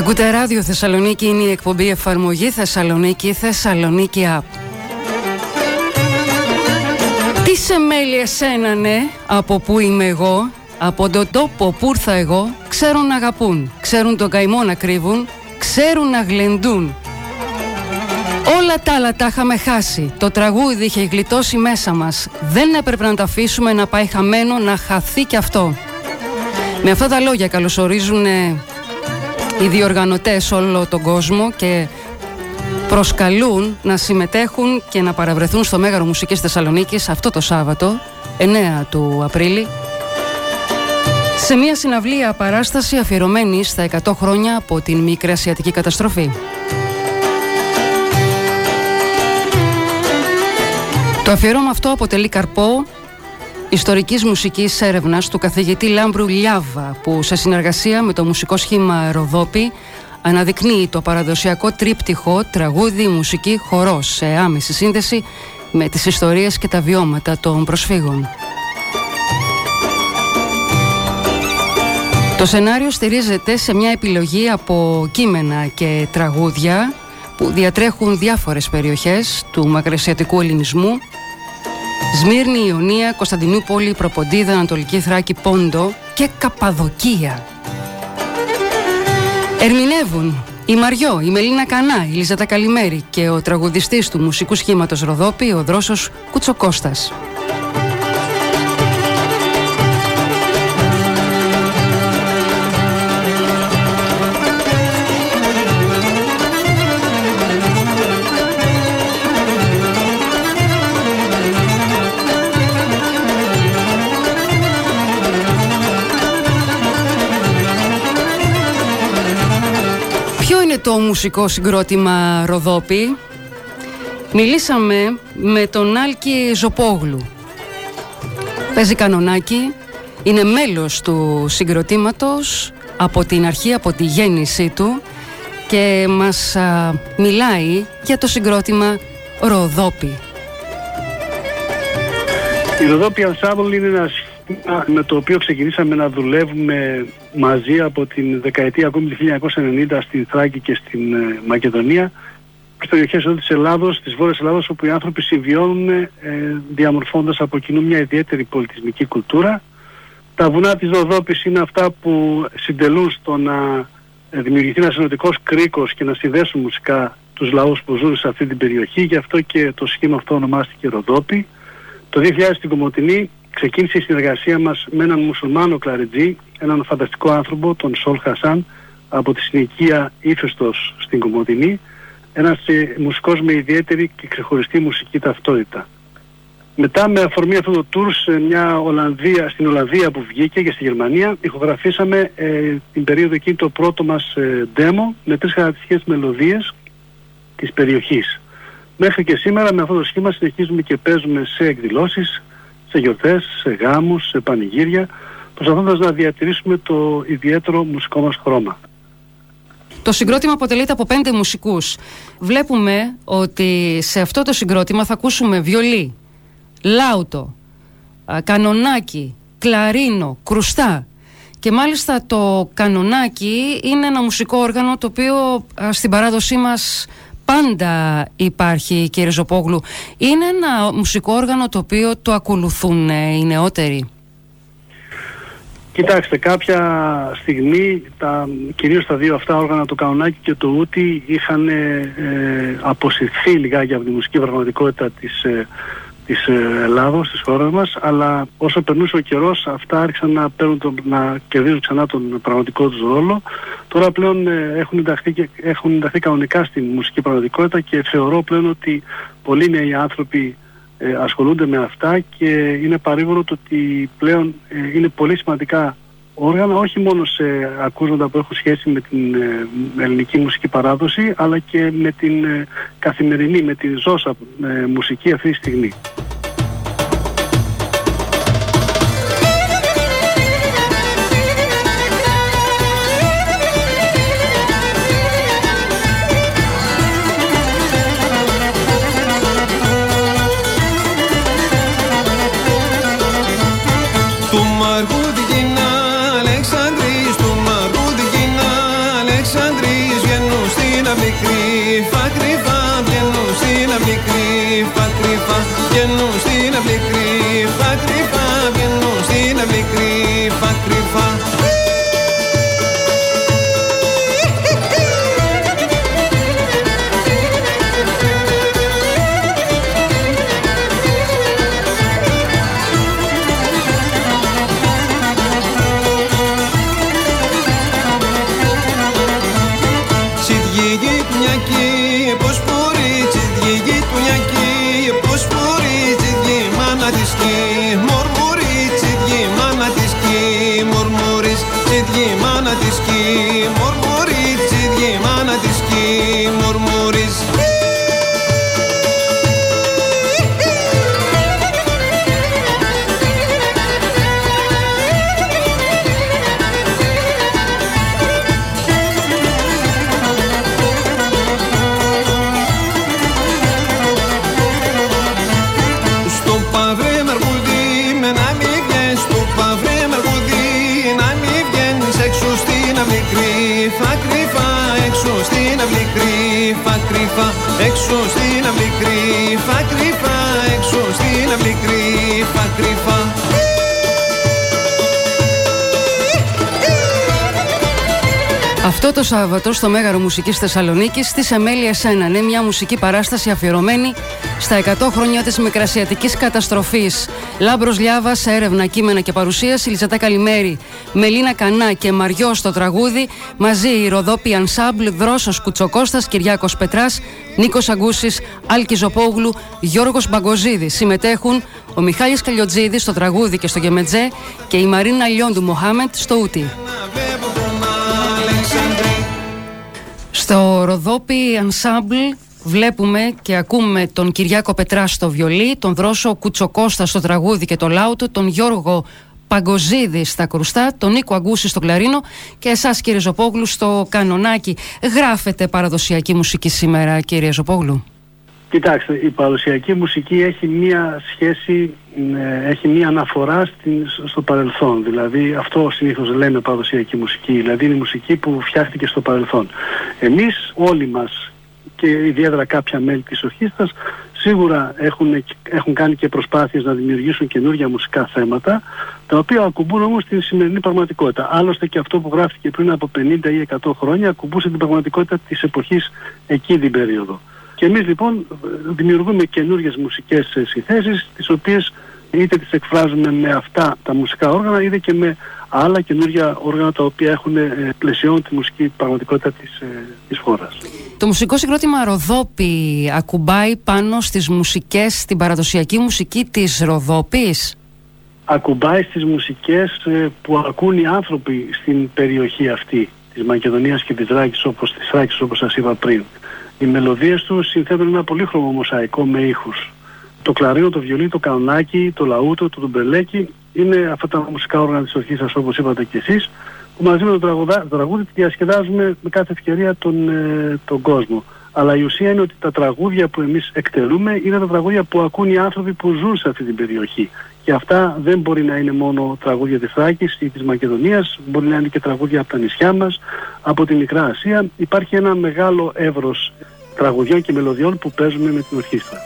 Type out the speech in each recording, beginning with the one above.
Ακούτε ράδιο Θεσσαλονίκη είναι η εκπομπή εφαρμογή Θεσσαλονίκη Θεσσαλονίκη App. Τι σε μέλη εσένα ναι, από που είμαι εγώ, από τον τόπο που ήρθα εγώ, ξέρουν να αγαπούν, ξέρουν τον καημό να κρύβουν, ξέρουν να γλεντούν. Όλα τα άλλα τα είχαμε χάσει. Το τραγούδι είχε γλιτώσει μέσα μας. Δεν έπρεπε να το αφήσουμε να πάει χαμένο, να χαθεί κι αυτό. Με αυτά τα λόγια καλωσορίζουν οι διοργανωτές όλο τον κόσμο και προσκαλούν να συμμετέχουν και να παραβρεθούν στο Μέγαρο Μουσικής Θεσσαλονίκης αυτό το Σάββατο, 9 του Απρίλη, σε μια συναυλία παράσταση αφιερωμένη στα 100 χρόνια από την Μικρή Ασιατική Καταστροφή. Το αφιερώμα αυτό αποτελεί καρπό ιστορικής μουσικής έρευνας του καθηγητή Λάμπρου Λιάβα που σε συνεργασία με το μουσικό σχήμα Ροδόπη αναδεικνύει το παραδοσιακό τρίπτυχο τραγούδι, μουσική, χορός σε άμεση σύνδεση με τις ιστορίες και τα βιώματα των προσφύγων. Το σενάριο στηρίζεται σε μια επιλογή από κείμενα και τραγούδια που διατρέχουν διάφορες περιοχές του μακρασιατικού ελληνισμού Σμύρνη, Ιωνία, Κωνσταντινούπολη, Προποντίδα, Ανατολική Θράκη, Πόντο και Καπαδοκία. Ερμηνεύουν η Μαριό, η Μελίνα Κανά, η Λίζατα Καλημέρη και ο τραγουδιστής του μουσικού σχήματος Ροδόπη, ο Δρόσος Κουτσοκώστας. Το μουσικό συγκρότημα Ροδόπη. Μιλήσαμε με τον Άλκη Ζοπόγλου Παίζει κανονάκι Είναι μέλος του συγκροτήματος Από την αρχή, από τη γέννησή του Και μας μιλάει για το συγκρότημα Ροδόπη. Η Ροδόπη Ensemble είναι ένας με το οποίο ξεκινήσαμε να δουλεύουμε μαζί από την δεκαετία ακόμη του 1990 στην Θράκη και στην ε, Μακεδονία στις περιοχές εδώ της Ελλάδος, της Βόρειας Ελλάδος όπου οι άνθρωποι συμβιώνουν ε, διαμορφώντας από κοινού μια ιδιαίτερη πολιτισμική κουλτούρα. Τα βουνά της Ροδόπης είναι αυτά που συντελούν στο να ε, δημιουργηθεί ένας ενωτικός κρίκος και να συνδέσουν μουσικά τους λαούς που ζουν σε αυτή την περιοχή. Γι' αυτό και το σχήμα αυτό ονομάστηκε Ροδόπη. Το 2000 στην Κομωτινή ξεκίνησε η συνεργασία μας με έναν μουσουλμάνο κλαριτζή, έναν φανταστικό άνθρωπο, τον Σολ Χασάν, από τη συνοικία Ήφαιστος στην Κομωτινή, ένας ε, μουσικός με ιδιαίτερη και ξεχωριστή μουσική ταυτότητα. Μετά με αφορμή αυτό το tour σε μια Ολλανδία, στην Ολλανδία που βγήκε και στη Γερμανία ηχογραφήσαμε ε, την περίοδο εκείνη το πρώτο μας ε, demo με τρεις χαρακτηριστικές μελωδίες της περιοχής. Μέχρι και σήμερα με αυτό το σχήμα συνεχίζουμε και παίζουμε σε εκδηλώσεις σε γιορτές, σε γάμους, σε πανηγύρια, προσπαθώντας να διατηρήσουμε το ιδιαίτερο μουσικό μας χρώμα. Το συγκρότημα αποτελείται από πέντε μουσικούς. Βλέπουμε ότι σε αυτό το συγκρότημα θα ακούσουμε βιολί, λάουτο, κανονάκι, κλαρίνο, κρουστά. Και μάλιστα το κανονάκι είναι ένα μουσικό όργανο το οποίο στην παράδοσή μας πάντα υπάρχει κύριε Ζωπόγλου. Είναι ένα μουσικό όργανο το οποίο το ακολουθούν ε, οι νεότεροι; Κοιτάξτε, κάποια στιγμή τα, κυρίως τα δύο αυτά όργανα, το κανονάκι και το ούτι, είχαν ε, ε αποσυρθεί λιγάκι από τη μουσική πραγματικότητα της, ε, της ε, Ελλάδος, της χώρας μας, αλλά όσο περνούσε ο καιρός αυτά άρχισαν να, παίρνουν τον, να κερδίζουν ξανά τον πραγματικό τους ρόλο. Τώρα πλέον ε, έχουν, ενταχθεί και, έχουν ενταχθεί κανονικά στην μουσική πραγματικότητα και θεωρώ πλέον ότι πολλοί νέοι άνθρωποι ε, ασχολούνται με αυτά και είναι παρήγορο το ότι πλέον είναι πολύ σημαντικά όργανα όχι μόνο σε ακούσματα που έχουν σχέση με την ε, ελληνική μουσική παράδοση αλλά και με την ε, καθημερινή, με τη ζώσα ε, μουσική αυτή τη στιγμή. Αυτό το Σάββατο στο Μέγαρο Μουσικής Θεσσαλονίκης στη Εμέλεια Σένα είναι μια μουσική παράσταση αφιερωμένη στα 100 χρόνια της Μικρασιατικής Καταστροφής. Λάμπρος Λιάβας, έρευνα, κείμενα και παρουσίαση, Λιζατά Καλημέρη, Μελίνα Κανά και Μαριό στο τραγούδι, μαζί η Ροδόπη Ανσάμπλ, Δρόσος Κουτσοκώστας, Κυριάκος Πετράς, Νίκος Αγκούσης, Άλκη Ζοπόγλου, Γιώργος Μπαγκοζίδη. Συμμετέχουν ο Μιχάλης Καλιοτζίδης στο τραγούδι και στο γεμετζέ και η Μαρίνα Λιόντου Μοχάμετ στο ούτι. Στο Ροδόπι Ανσάμπλ βλέπουμε και ακούμε τον Κυριάκο Πετρά στο βιολί, τον Δρόσο Κουτσοκώστα στο τραγούδι και το λάουτο, τον Γιώργο Παγκοζίδη στα κρουστά, τον Νίκο Αγκούση στο κλαρίνο και εσάς κύριε Ζοπόγλου στο κανονάκι. Γράφετε παραδοσιακή μουσική σήμερα κύριε Ζοπόγλου. Κοιτάξτε, η παραδοσιακή μουσική έχει μία σχέση, ε, έχει μία αναφορά στην, στο παρελθόν. Δηλαδή αυτό συνήθως λέμε παραδοσιακή μουσική, δηλαδή είναι η μουσική που φτιάχτηκε στο παρελθόν. Εμείς όλοι μας και ιδιαίτερα κάποια μέλη της ορχήστρας σίγουρα έχουν, έχουν κάνει και προσπάθειες να δημιουργήσουν καινούργια μουσικά θέματα τα οποία ακουμπούν όμως την σημερινή πραγματικότητα. Άλλωστε και αυτό που γράφτηκε πριν από 50 ή 100 χρόνια ακουμπούσε την πραγματικότητα της εποχής εκείνη την περίοδο. Και εμείς λοιπόν δημιουργούμε καινούργιες μουσικές συνθέσεις τις οποίες είτε τις εκφράζουμε με αυτά τα μουσικά όργανα είτε και με άλλα καινούργια όργανα τα οποία έχουν ε, πλαισιών τη μουσική πραγματικότητα της, ε, της χώρας. Το μουσικό συγκρότημα Ροδόπη ακουμπάει πάνω στις μουσικές, στην παραδοσιακή μουσική της Ροδόπης. Ακουμπάει στις μουσικές ε, που ακούν οι άνθρωποι στην περιοχή αυτή της Μακεδονίας και της Ράκης όπως, της Ράκης, όπως σας είπα πριν. Οι μελωδίες τους συνθέτουν ένα πολύχρωμο μοσαϊκό με ήχους. Το κλαρίνο, το βιολί, το κανονάκι, το λαούτο, το τουμπελέκι είναι αυτά τα μουσικά όργανα της ορχήστρας όπως είπατε και εσείς που μαζί με το, τραγουδά, το τραγούδι διασκεδάζουμε με κάθε ευκαιρία τον, ε, τον κόσμο. Αλλά η ουσία είναι ότι τα τραγούδια που εμείς εκτελούμε είναι τα τραγούδια που ακούν οι άνθρωποι που ζουν σε αυτή την περιοχή. Και αυτά δεν μπορεί να είναι μόνο τραγούδια της Θράκης ή της Μακεδονίας, μπορεί να είναι και τραγούδια από τα νησιά μας, από τη Μικρά Ασία. Υπάρχει ένα μεγάλο εύρος τραγουδιών και μελωδιών που παίζουμε με την ορχήστρα.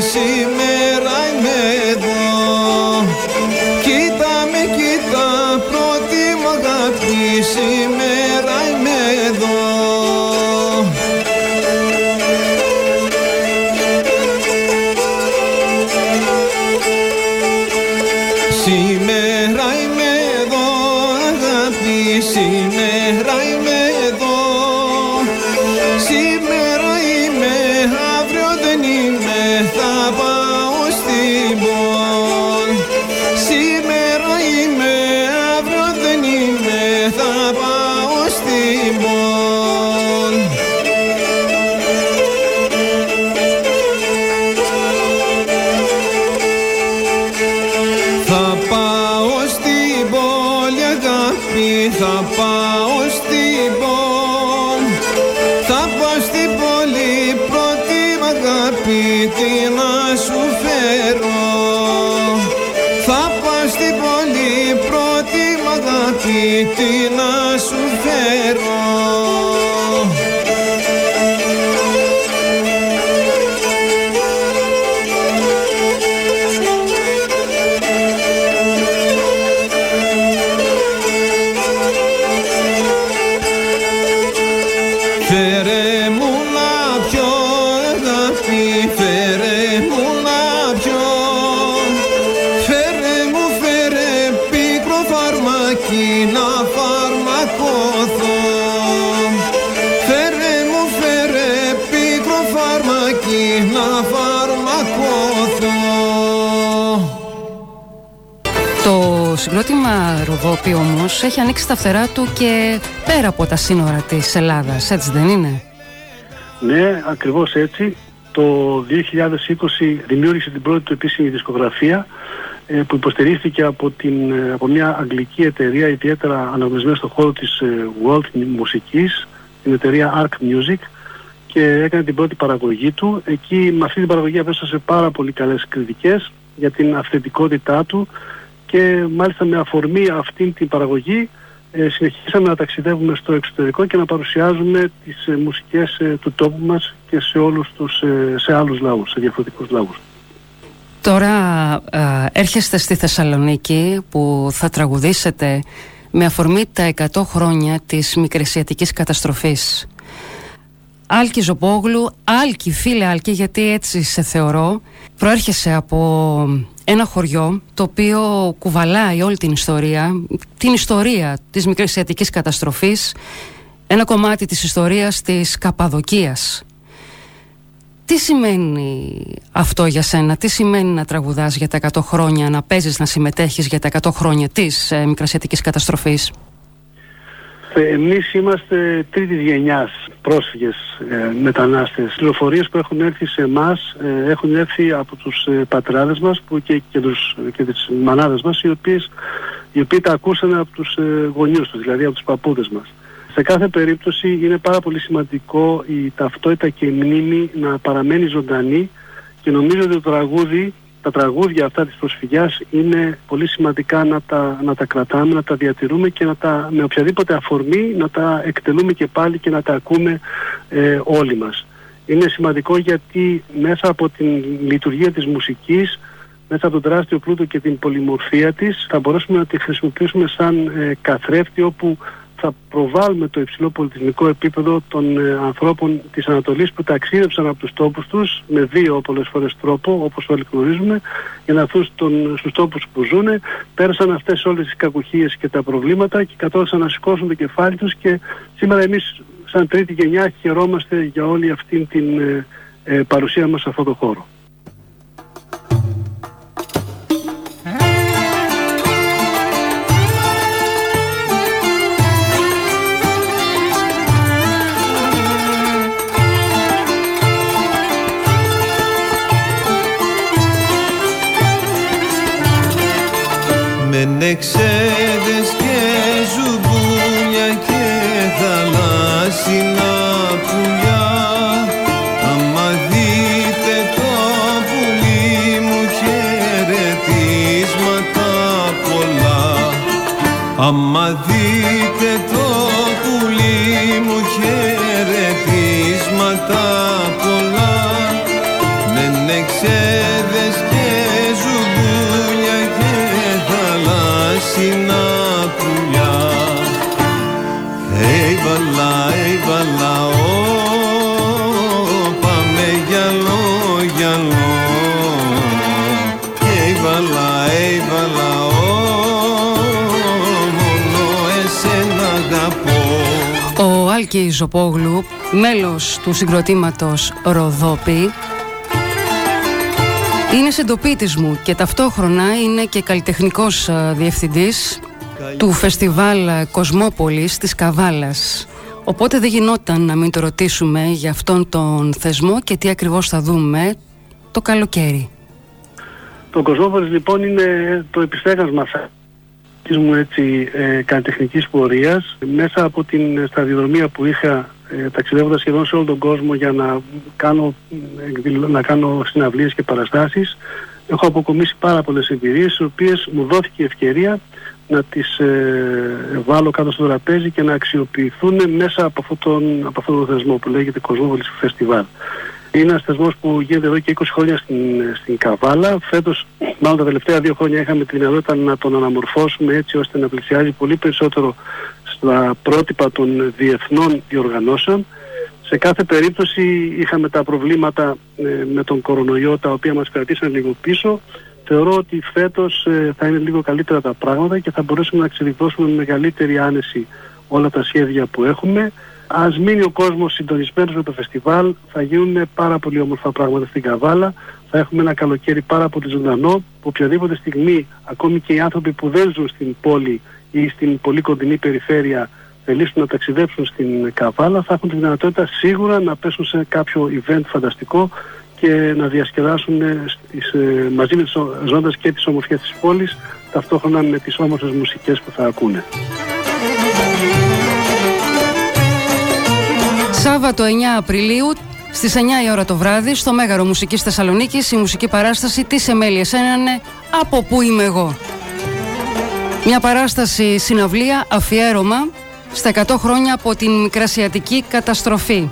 Σήμερα είμαι, στην πόλη πρώτη μ' αγάπη τι να σου φέρω πίκρο φαρμάκι να φαρμακώθω Φέρε μου, φέρε πίκρο φαρμάκι να φαρμακώθω Το συγκρότημα Ροδόπη όμως έχει ανοίξει τα φτερά του και πέρα από τα σύνορα της Ελλάδας, έτσι δεν είναι; Ναι, ακριβώς έτσι. Το 2020 δημιούργησε την πρώτη του επίσημη δισκογραφία ε, που υποστηρίχθηκε από, την, ε, από μια αγγλική εταιρεία ιδιαίτερα αναγνωρισμένη στον χώρο της ε, world μουσικής, την εταιρεία Arc Music και έκανε την πρώτη παραγωγή του. Εκεί με αυτή την παραγωγή απέστασε πάρα πολύ καλές κριτικές για την αυθεντικότητά του και μάλιστα με αφορμή αυτήν την παραγωγή ε, συνεχίσαμε να ταξιδεύουμε στο εξωτερικό και να παρουσιάζουμε τις ε, μουσικές ε, του τόπου μας και σε όλους τους, ε, σε άλλους λαούς, σε διαφορετικούς λαούς. Τώρα α, έρχεστε στη Θεσσαλονίκη που θα τραγουδήσετε με αφορμή τα 100 χρόνια της μικρασιατικής καταστροφής. Άλκη Ζοπόγλου, Άλκη, φίλε Άλκη, γιατί έτσι σε θεωρώ, προέρχεσαι από ένα χωριό το οποίο κουβαλάει όλη την ιστορία, την ιστορία της μικρασιατικής καταστροφής, ένα κομμάτι της ιστορίας της Καπαδοκίας. Τι σημαίνει αυτό για σένα, τι σημαίνει να τραγουδάς για τα 100 χρόνια, να παίζεις, να συμμετέχεις για τα 100 χρόνια της ε, μικρασιατικής καταστροφής; Ε, Εμείς είμαστε τρίτης γενιάς πρόσφυγες ε, μετανάστες. Πληροφορίες που έχουν έρθει σε εμάς ε, έχουν έρθει από τους ε, πατράδες μας που και, και, τους, και τις μανάδες μας οι, οποίες, οι οποίοι τα ακούσαν από τους ε, γονιούς τους, δηλαδή από τους παππούδες μας. Σε κάθε περίπτωση είναι πάρα πολύ σημαντικό η ταυτότητα και η μνήμη να παραμένει ζωντανή και νομίζω ότι το τραγούδι τα τραγούδια αυτά της προσφυγιάς είναι πολύ σημαντικά να τα, να τα κρατάμε, να τα διατηρούμε και να τα, με οποιαδήποτε αφορμή να τα εκτελούμε και πάλι και να τα ακούμε ε, όλοι μας. Είναι σημαντικό γιατί μέσα από την λειτουργία της μουσικής, μέσα από τον τεράστιο πλούτο και την πολυμορφία της θα μπορέσουμε να τη χρησιμοποιήσουμε σαν ε, καθρέφτη όπου θα προβάλλουμε το υψηλό πολιτισμικό επίπεδο των ε, ανθρώπων της Ανατολής που ταξίδεψαν από τους τόπους τους με δύο πολλές φορές τρόπο όπως όλοι γνωρίζουμε για να έρθουν στον, στους τόπους που ζουν πέρασαν αυτές όλες τις κακουχίες και τα προβλήματα και κατόρθωσαν να σηκώσουν το κεφάλι τους και σήμερα εμείς σαν τρίτη γενιά χαιρόμαστε για όλη αυτή την ε, ε, παρουσία μας σε αυτό το χώρο. Άμα δείτε το πουλί μου χαιρετίσματα Άλκη Ζοπόγλου, μέλος του συγκροτήματος Ροδόπη, είναι συντοπίτης μου και ταυτόχρονα είναι και καλλιτεχνικός ε, διευθυντής του φεστιβάλ ε, Κοσμόπολης της Καβάλας. Οπότε δεν γινόταν να μην το ρωτήσουμε για αυτόν τον θεσμό και τι ακριβώς θα δούμε το καλοκαίρι. Το Κοσμόπολης λοιπόν είναι το επιστέγασμα θα- μου έτσι ε, καλλιτεχνικής πορείας μέσα από την σταδιοδρομία που είχα ε, ταξιδεύοντας σχεδόν σε όλο τον κόσμο για να κάνω, να κάνω συναυλίες και παραστάσεις έχω αποκομίσει πάρα πολλές εμπειρίες στις οποίες μου δόθηκε η ευκαιρία να τις ε, βάλω κάτω στο τραπέζι και να αξιοποιηθούν μέσα από αυτόν τον, από αυτόν τον θεσμό που λέγεται Κοσμόπολης Φεστιβάλ. Είναι ένας θεσμός που γίνεται εδώ και 20 χρόνια στην, στην Καβάλα. Φέτος, μάλλον τα τελευταία δύο χρόνια, είχαμε τη δυνατότητα να τον αναμορφώσουμε έτσι ώστε να πλησιάζει πολύ περισσότερο στα πρότυπα των διεθνών διοργανώσεων. Σε κάθε περίπτωση είχαμε τα προβλήματα ε, με τον κορονοϊό τα οποία μας κρατήσαν λίγο πίσω. Θεωρώ ότι φέτος ε, θα είναι λίγο καλύτερα τα πράγματα και θα μπορέσουμε να εξειδικώσουμε με μεγαλύτερη άνεση όλα τα σχέδια που έχουμε. Ας μείνει ο κόσμος συντονισμένος με το φεστιβάλ, θα γίνουν πάρα πολύ όμορφα πράγματα στην Καβάλα, θα έχουμε ένα καλοκαίρι πάρα πολύ ζωντανό, που οποιαδήποτε στιγμή ακόμη και οι άνθρωποι που δεν ζουν στην πόλη ή στην πολύ κοντινή περιφέρεια θελήσουν να ταξιδέψουν στην Καβάλα θα έχουν τη δυνατότητα σίγουρα να πέσουν σε κάποιο event φανταστικό και να διασκεδάσουν στις, ε, μαζί με τις ζώντας και τις ομορφιές της πόλης ταυτόχρονα με τις όμορφες μουσικές που θα ακούνε. Σάββατο 9 Απριλίου Στις 9 η ώρα το βράδυ, στο Μέγαρο Μουσικής Θεσσαλονίκης, η μουσική παράσταση Τις Εμέλειες Ένανε Από Πού Είμαι Εγώ. Μια παράσταση συναυλία αφιέρωμα στα 100 χρόνια από την μικρασιατική καταστροφή.